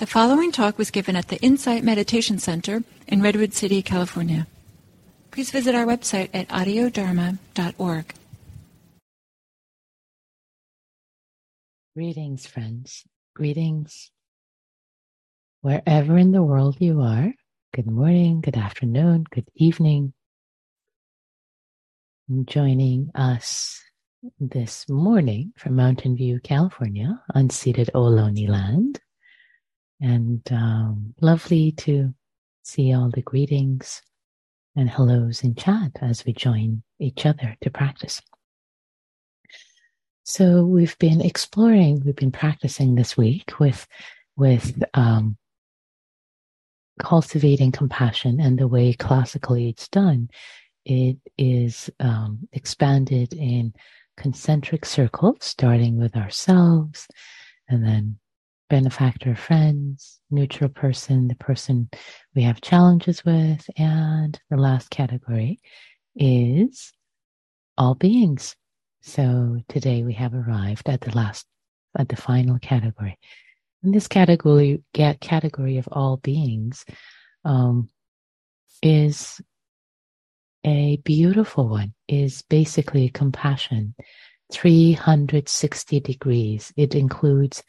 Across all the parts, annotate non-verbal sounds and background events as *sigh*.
The following talk was given at the Insight Meditation Center in Redwood City, California. Please visit our website at audiodharma.org. Greetings, friends. Greetings. Wherever in the world you are, good morning, good afternoon, good evening. Joining us this morning from Mountain View, California, unceded Ohlone land and um, lovely to see all the greetings and hellos in chat as we join each other to practice. So we've been exploring, we've been practicing this week with with um, cultivating compassion and the way classically it's done. It is um, expanded in concentric circles, starting with ourselves and then benefactor friends, neutral person, the person we have challenges with, and the last category is all beings. So today we have arrived at the last, at the final category. And this category, category of all beings, um, is a beautiful one, is basically compassion, 360 degrees. It includes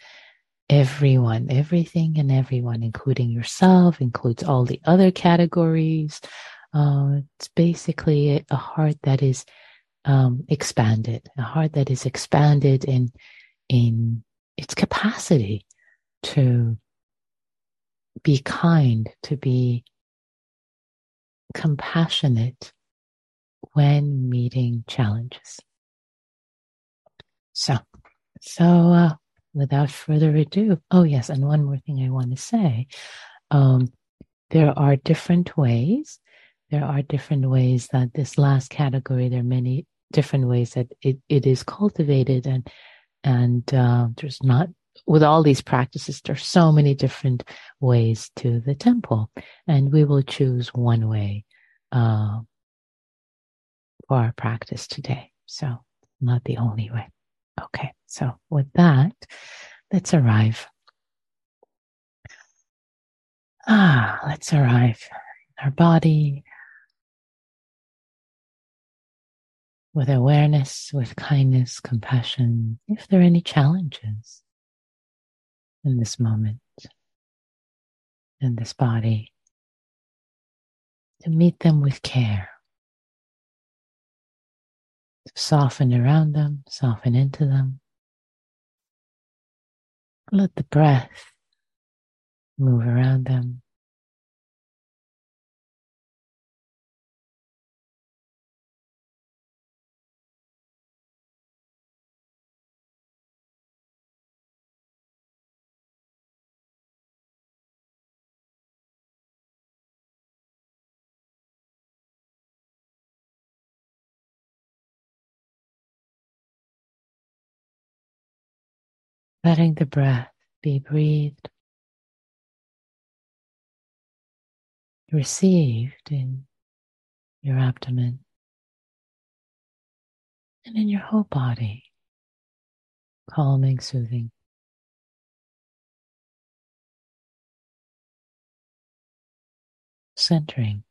everyone, everything and everyone, including yourself, includes all the other categories. Uh, it's basically a heart that is um, expanded, a heart that is expanded in in its capacity to be kind, to be compassionate when meeting challenges. So, so uh, without further ado, oh yes, and one more thing I want to say. Um, there are different ways. There are different ways that this last category, there are many different ways that it, it is cultivated and, and, uh, there's not, with all these practices, there's so many different ways to the temple and we will choose one way, uh, for our practice today. So not the only way. Okay, so with that, let's arrive. Ah, let's arrive in our body with awareness, with kindness, compassion, if there are any challenges in this moment, in this body, to meet them with care to soften around them, soften into them. Let the breath move around them. Letting the breath be breathed, received in your abdomen and in your whole body, calming, soothing. Centering.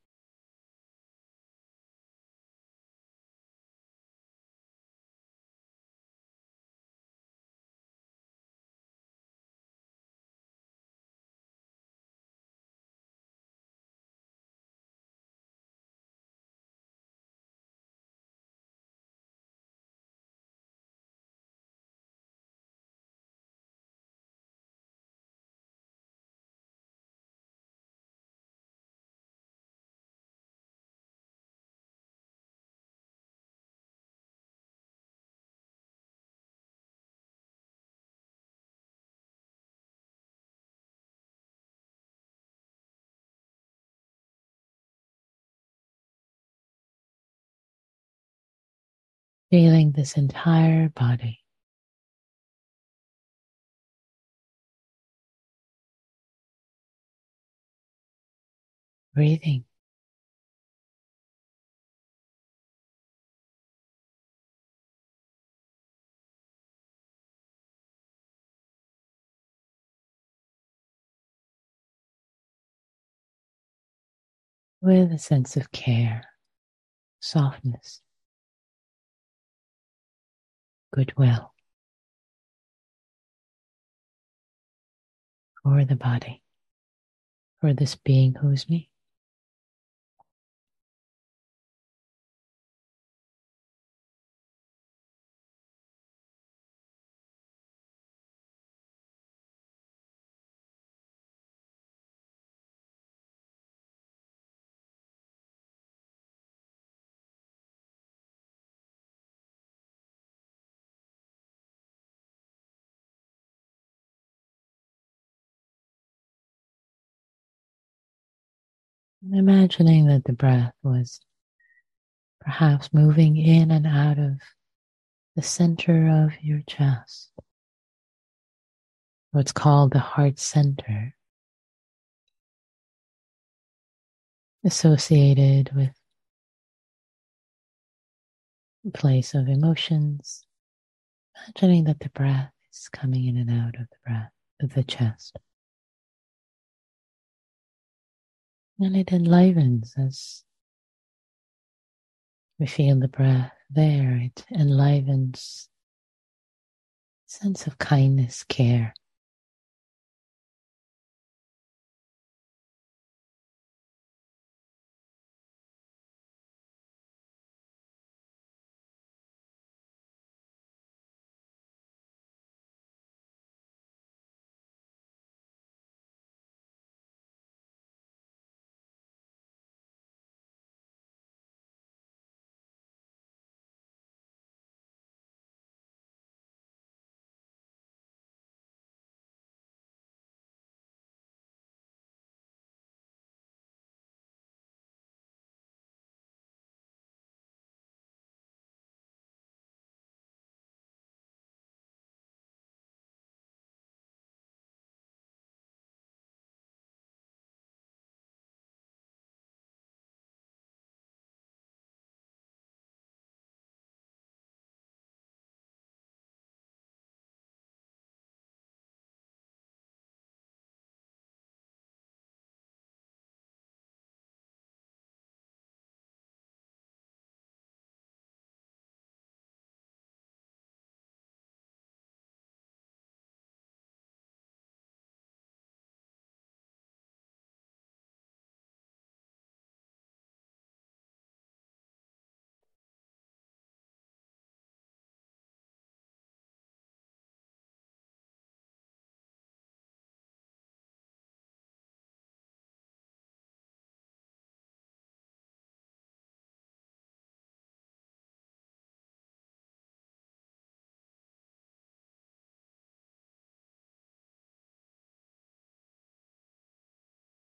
feeling this entire body. Breathing. With a sense of care, softness goodwill for the body, for this being who is me. Imagining that the breath was perhaps moving in and out of the center of your chest, what's called the heart center, associated with a place of emotions. Imagining that the breath is coming in and out of the breath of the chest. And it enlivens us. we feel the breath there. It enlivens sense of kindness, care.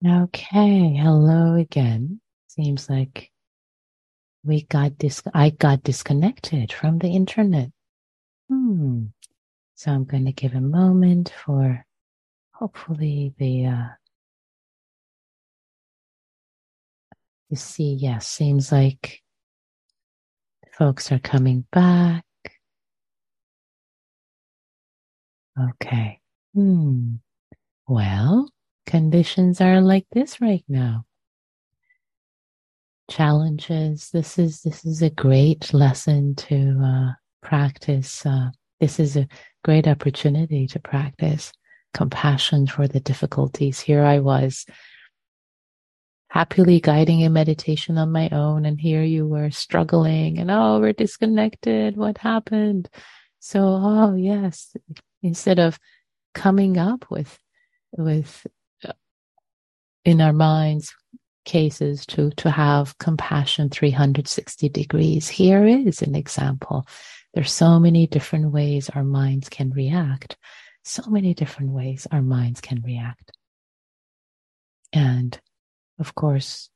Okay, hello again. Seems like we got dis- I got disconnected from the internet. Hmm. So I'm going to give a moment for hopefully the uh you see, yes, seems like folks are coming back. Okay. Hmm. Well, conditions are like this right now. Challenges. This is this is a great lesson to uh, practice. Uh, this is a great opportunity to practice compassion for the difficulties. Here I was happily guiding a meditation on my own, and here you were struggling, and oh, we're disconnected. What happened? So, oh yes, instead of coming up with with in our minds cases to to have compassion 360 degrees. Here is an example. There's so many different ways our minds can react. So many different ways our minds can react. And of course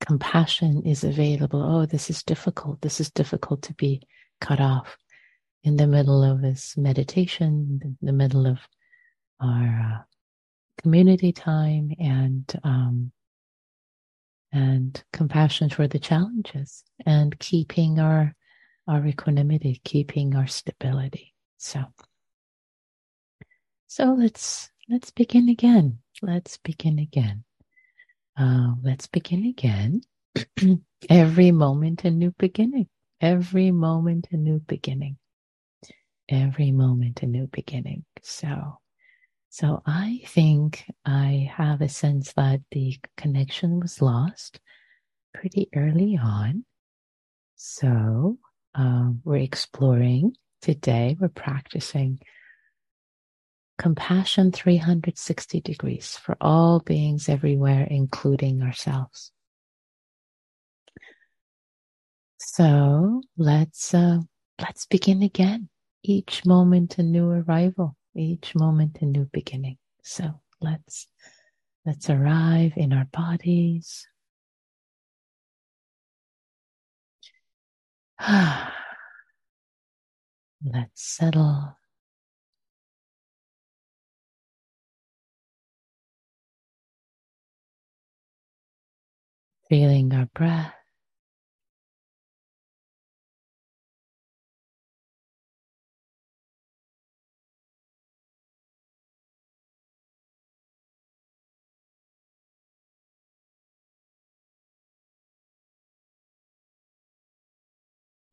compassion is available. Oh this is difficult. This is difficult to be cut off in the middle of this meditation in the middle of our uh, community time and um, and compassion for the challenges and keeping our our equanimity, keeping our stability. So so let's let's begin again. Let's begin again. uh, let's begin again. *clears throat* Every moment a new beginning. Every moment a new beginning. Every moment a new beginning. So, so I think I have a sense that the connection was lost pretty early on. So um, we're exploring today. We're practicing compassion 360 degrees for all beings everywhere, including ourselves. So let's uh, let's begin again. Each moment a new arrival, each moment a new beginning. So let's let's arrive in our bodies. *sighs* let's settle feeling our breath.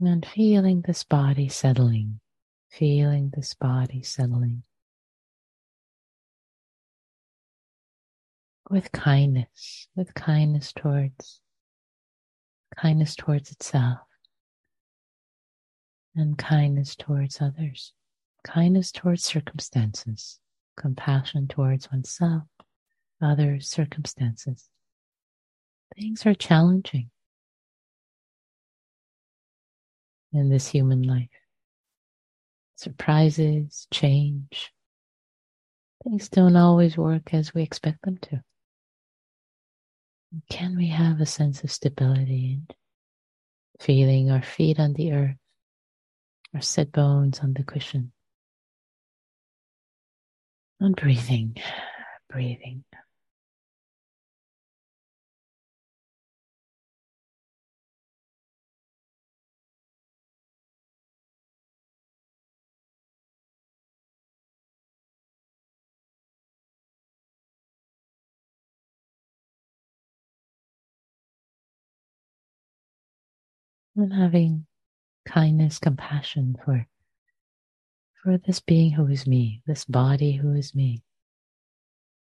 And feeling this body settling, feeling this body settling. with kindness, with kindness towards kindness towards itself and kindness towards others, kindness towards circumstances, compassion towards oneself, others, circumstances. Things are challenging in this human life. Surprises, change. Things don't always work as we expect them to. Can we have a sense of stability and feeling our feet on the earth, our set bones on the cushion? And breathing, *sighs* breathing. And having kindness, compassion for for this being who is me, this body who is me.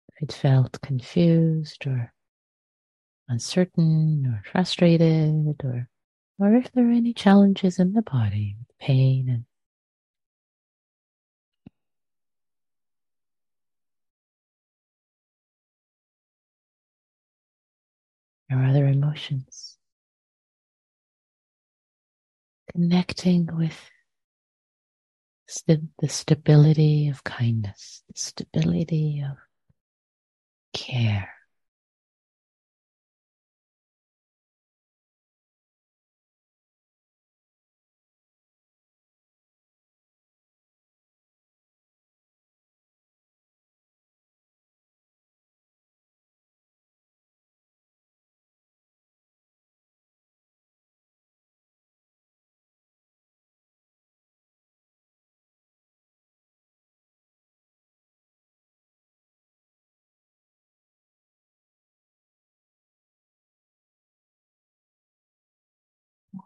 If it felt confused or uncertain or frustrated or or if there are any challenges in the body, pain and or other emotions. Connecting with st- the stability of kindness, the stability of care.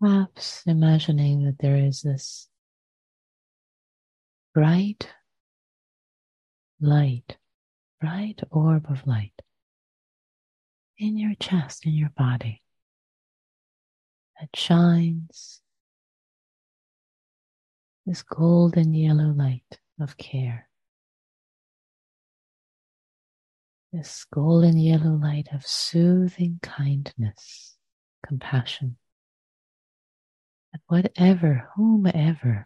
Perhaps imagining that there is this bright light, bright orb of light in your chest, in your body that shines this golden yellow light of care. This golden yellow light of soothing kindness, compassion whatever, whomever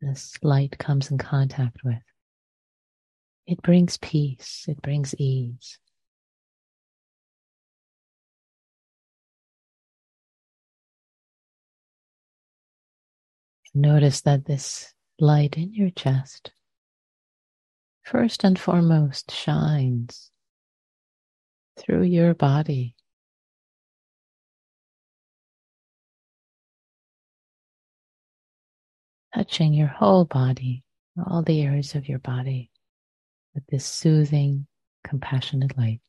this light comes in contact with, it brings peace, it brings ease. Notice that this light in your chest, first and foremost, shines through your body touching your whole body, all the areas of your body with this soothing, compassionate light.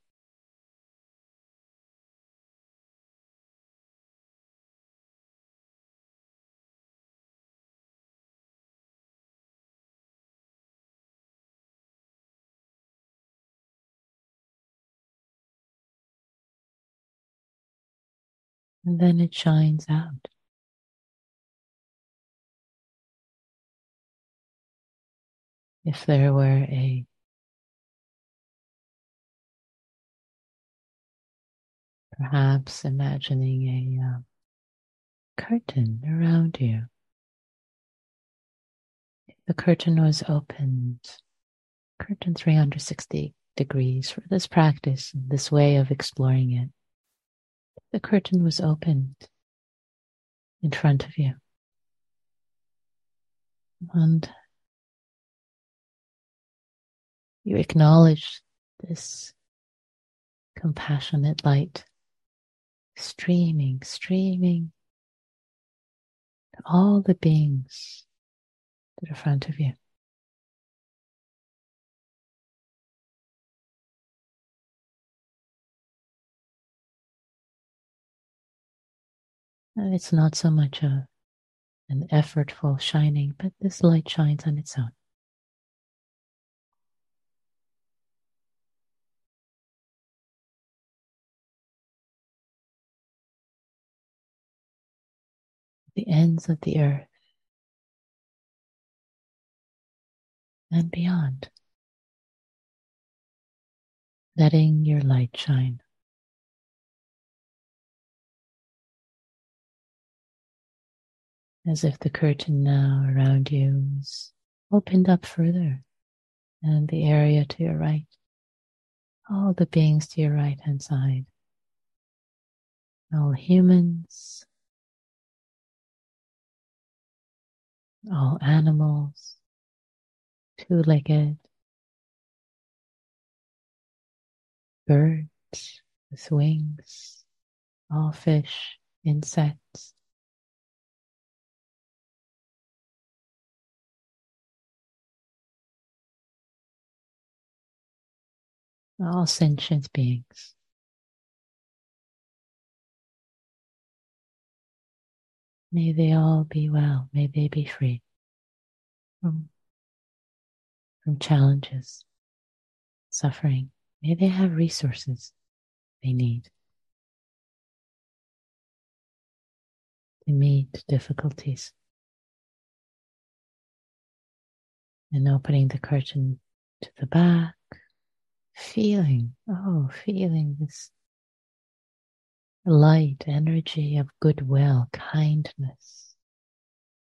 And then it shines out. If there were a perhaps imagining a uh, curtain around you. If the curtain was opened, curtain 360 degrees for this practice, this way of exploring it. The curtain was opened in front of you. And you acknowledge this compassionate light streaming, streaming to all the beings that are in front of you. And it's not so much a, an effortful shining, but this light shines on its own. The ends of the earth and beyond, letting your light shine. as if the curtain now around you is opened up further and the area to your right, all the beings to your right hand side, all humans, all animals, two legged, birds with wings, all fish, insects, all sentient beings. May they all be well. May they be free from, from challenges, suffering. May they have resources they need to meet difficulties. And opening the curtain to the back, feeling, oh, feeling this light energy of goodwill, kindness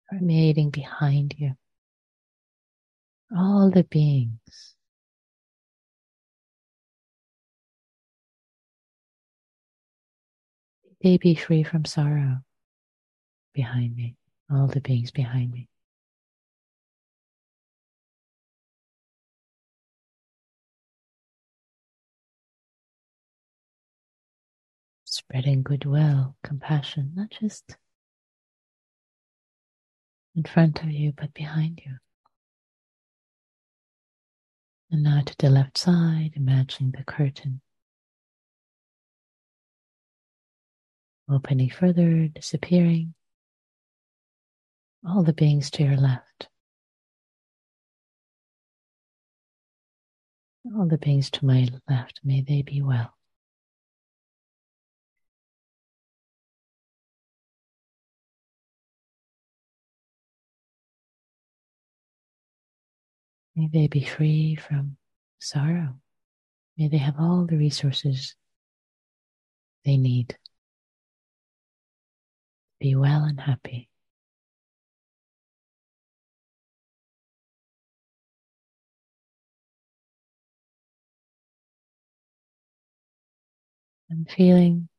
permeating behind you. All the beings. They be free from sorrow behind me, all the beings behind me. Spreading goodwill, compassion, not just in front of you, but behind you. And now to the left side, imagining the curtain opening further, disappearing. All the beings to your left. All the beings to my left, may they be well. May they be free from sorrow. May they have all the resources they need be well and happy. I'm feeling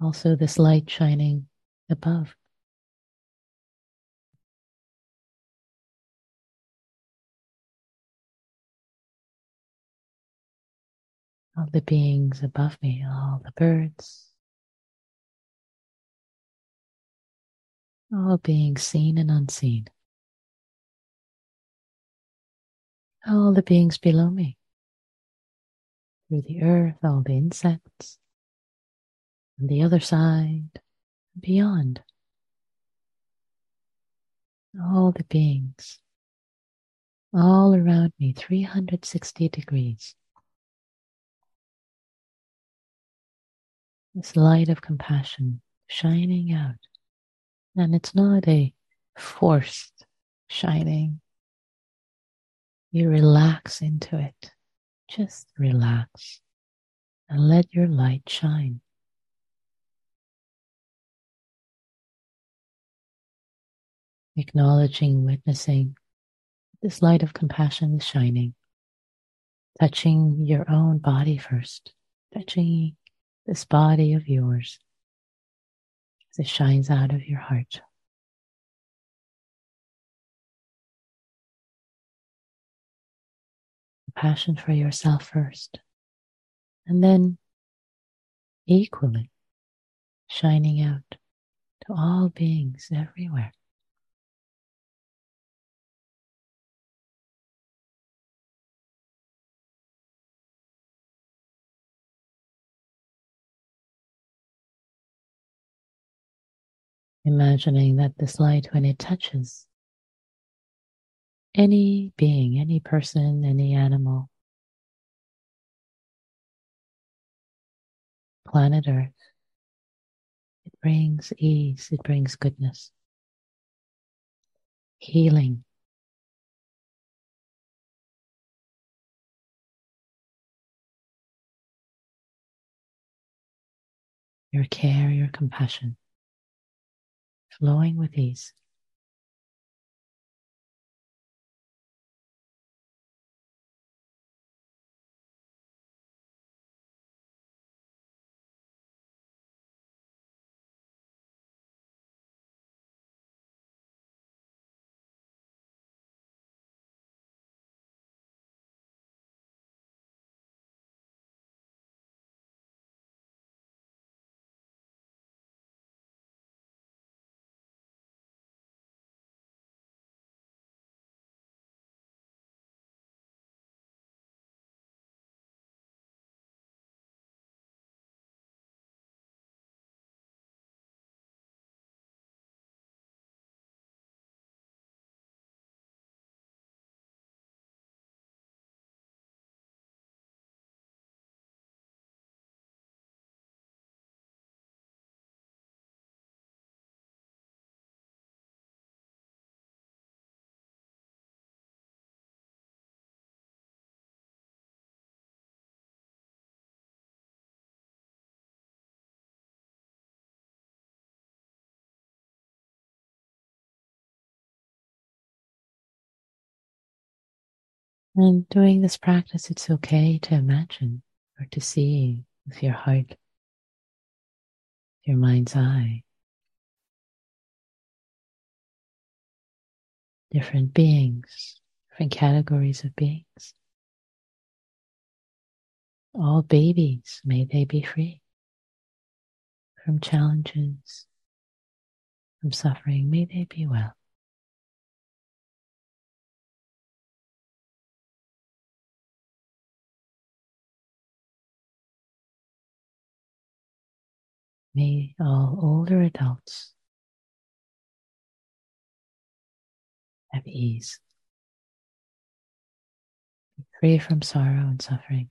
also this light shining above. All the beings above me, all the birds, all beings seen and unseen, all the beings below me, through the earth, all the insects, on the other side, beyond, all the beings, all around me, 360 degrees. This light of compassion shining out. And it's not a forced shining. You relax into it. Just relax and let your light shine. Acknowledging, witnessing this light of compassion is shining, touching your own body first, touching this body of yours as it shines out of your heart. Compassion for yourself first, and then equally shining out to all beings everywhere. Imagining that this light, when it touches any being, any person, any animal, planet Earth, it brings ease, it brings goodness, healing. Your care, your compassion flowing with ease. And doing this practice, it's okay to imagine or to see with your heart, your mind's eye, different beings, different categories of beings. All babies, may they be free from challenges, from suffering, may they be well. May all older adults have ease, be free from sorrow and suffering.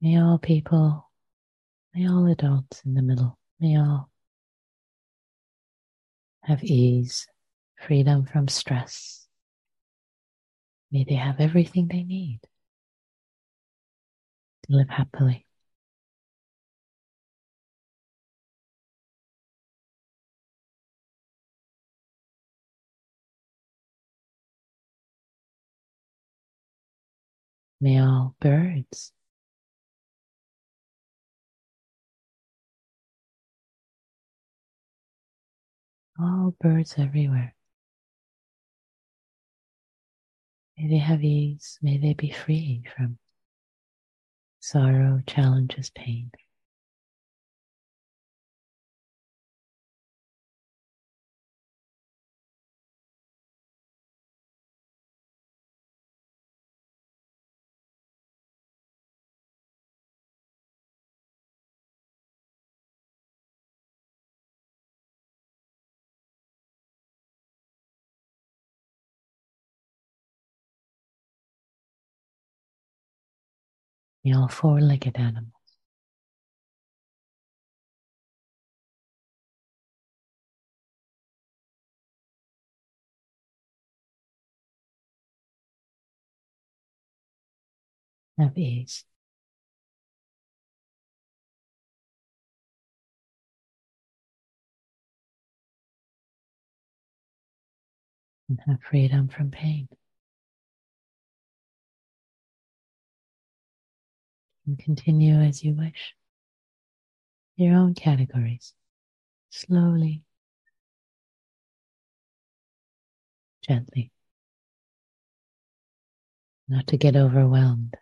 May all people, may all adults in the middle, may all have ease, freedom from stress May they have everything they need to live happily. May all birds all birds everywhere May they have ease. May they be free from sorrow, challenges, pain. The all four legged animals. Have ease. And have freedom from pain. And continue as you wish. Your own categories, slowly, gently, not to get overwhelmed.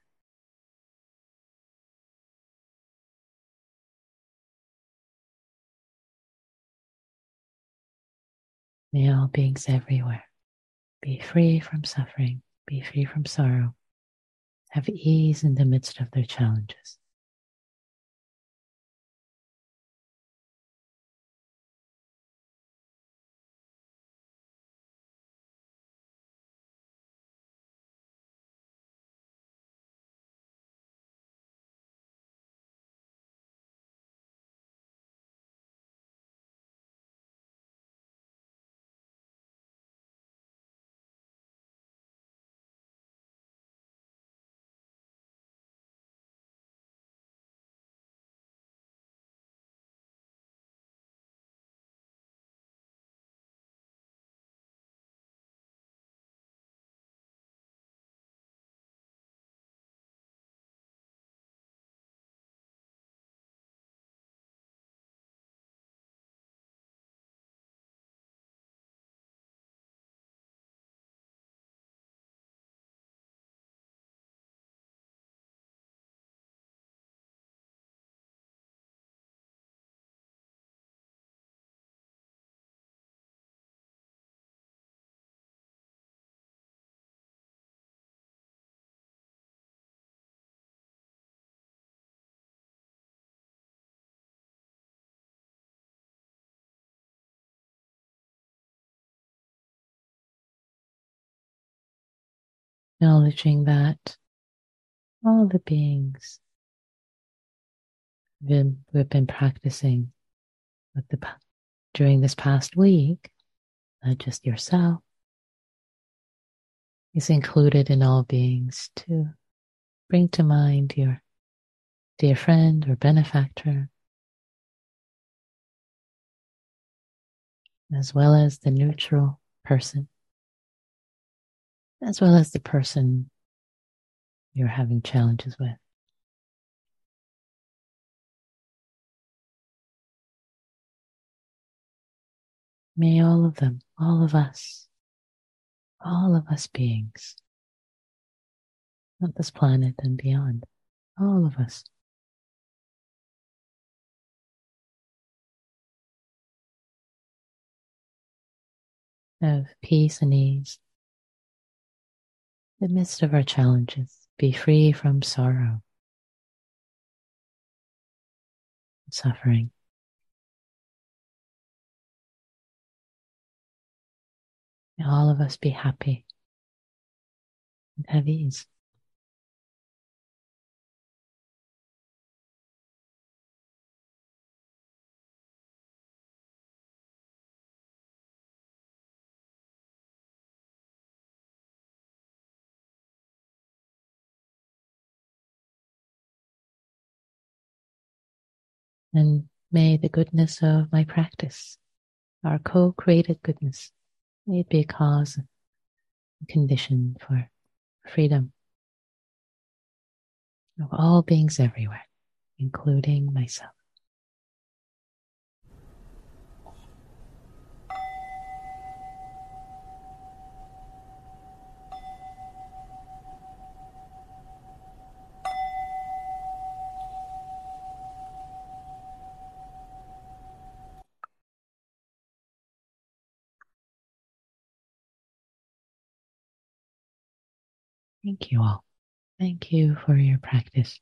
May all beings everywhere be free from suffering, be free from sorrow, have ease in the midst of their challenges. Acknowledging that all the beings we've been practicing with the during this past week, not just yourself, is included in all beings to bring to mind your dear friend or benefactor, as well as the neutral person as well as the person you're having challenges with. May all of them, all of us, all of us beings, not this planet and beyond, all of us. Have peace and ease the midst of our challenges, be free from sorrow, suffering. May all of us be happy and have ease. And may the goodness of my practice, our co created goodness, may it be a cause, a condition for freedom of all beings everywhere, including myself. Thank you all. Thank you for your practice.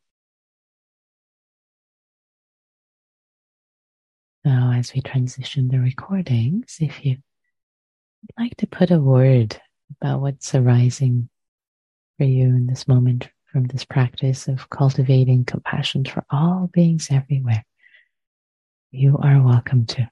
Now, as we transition the recordings, if you would like to put a word about what's arising for you in this moment from this practice of cultivating compassion for all beings everywhere, you are welcome to.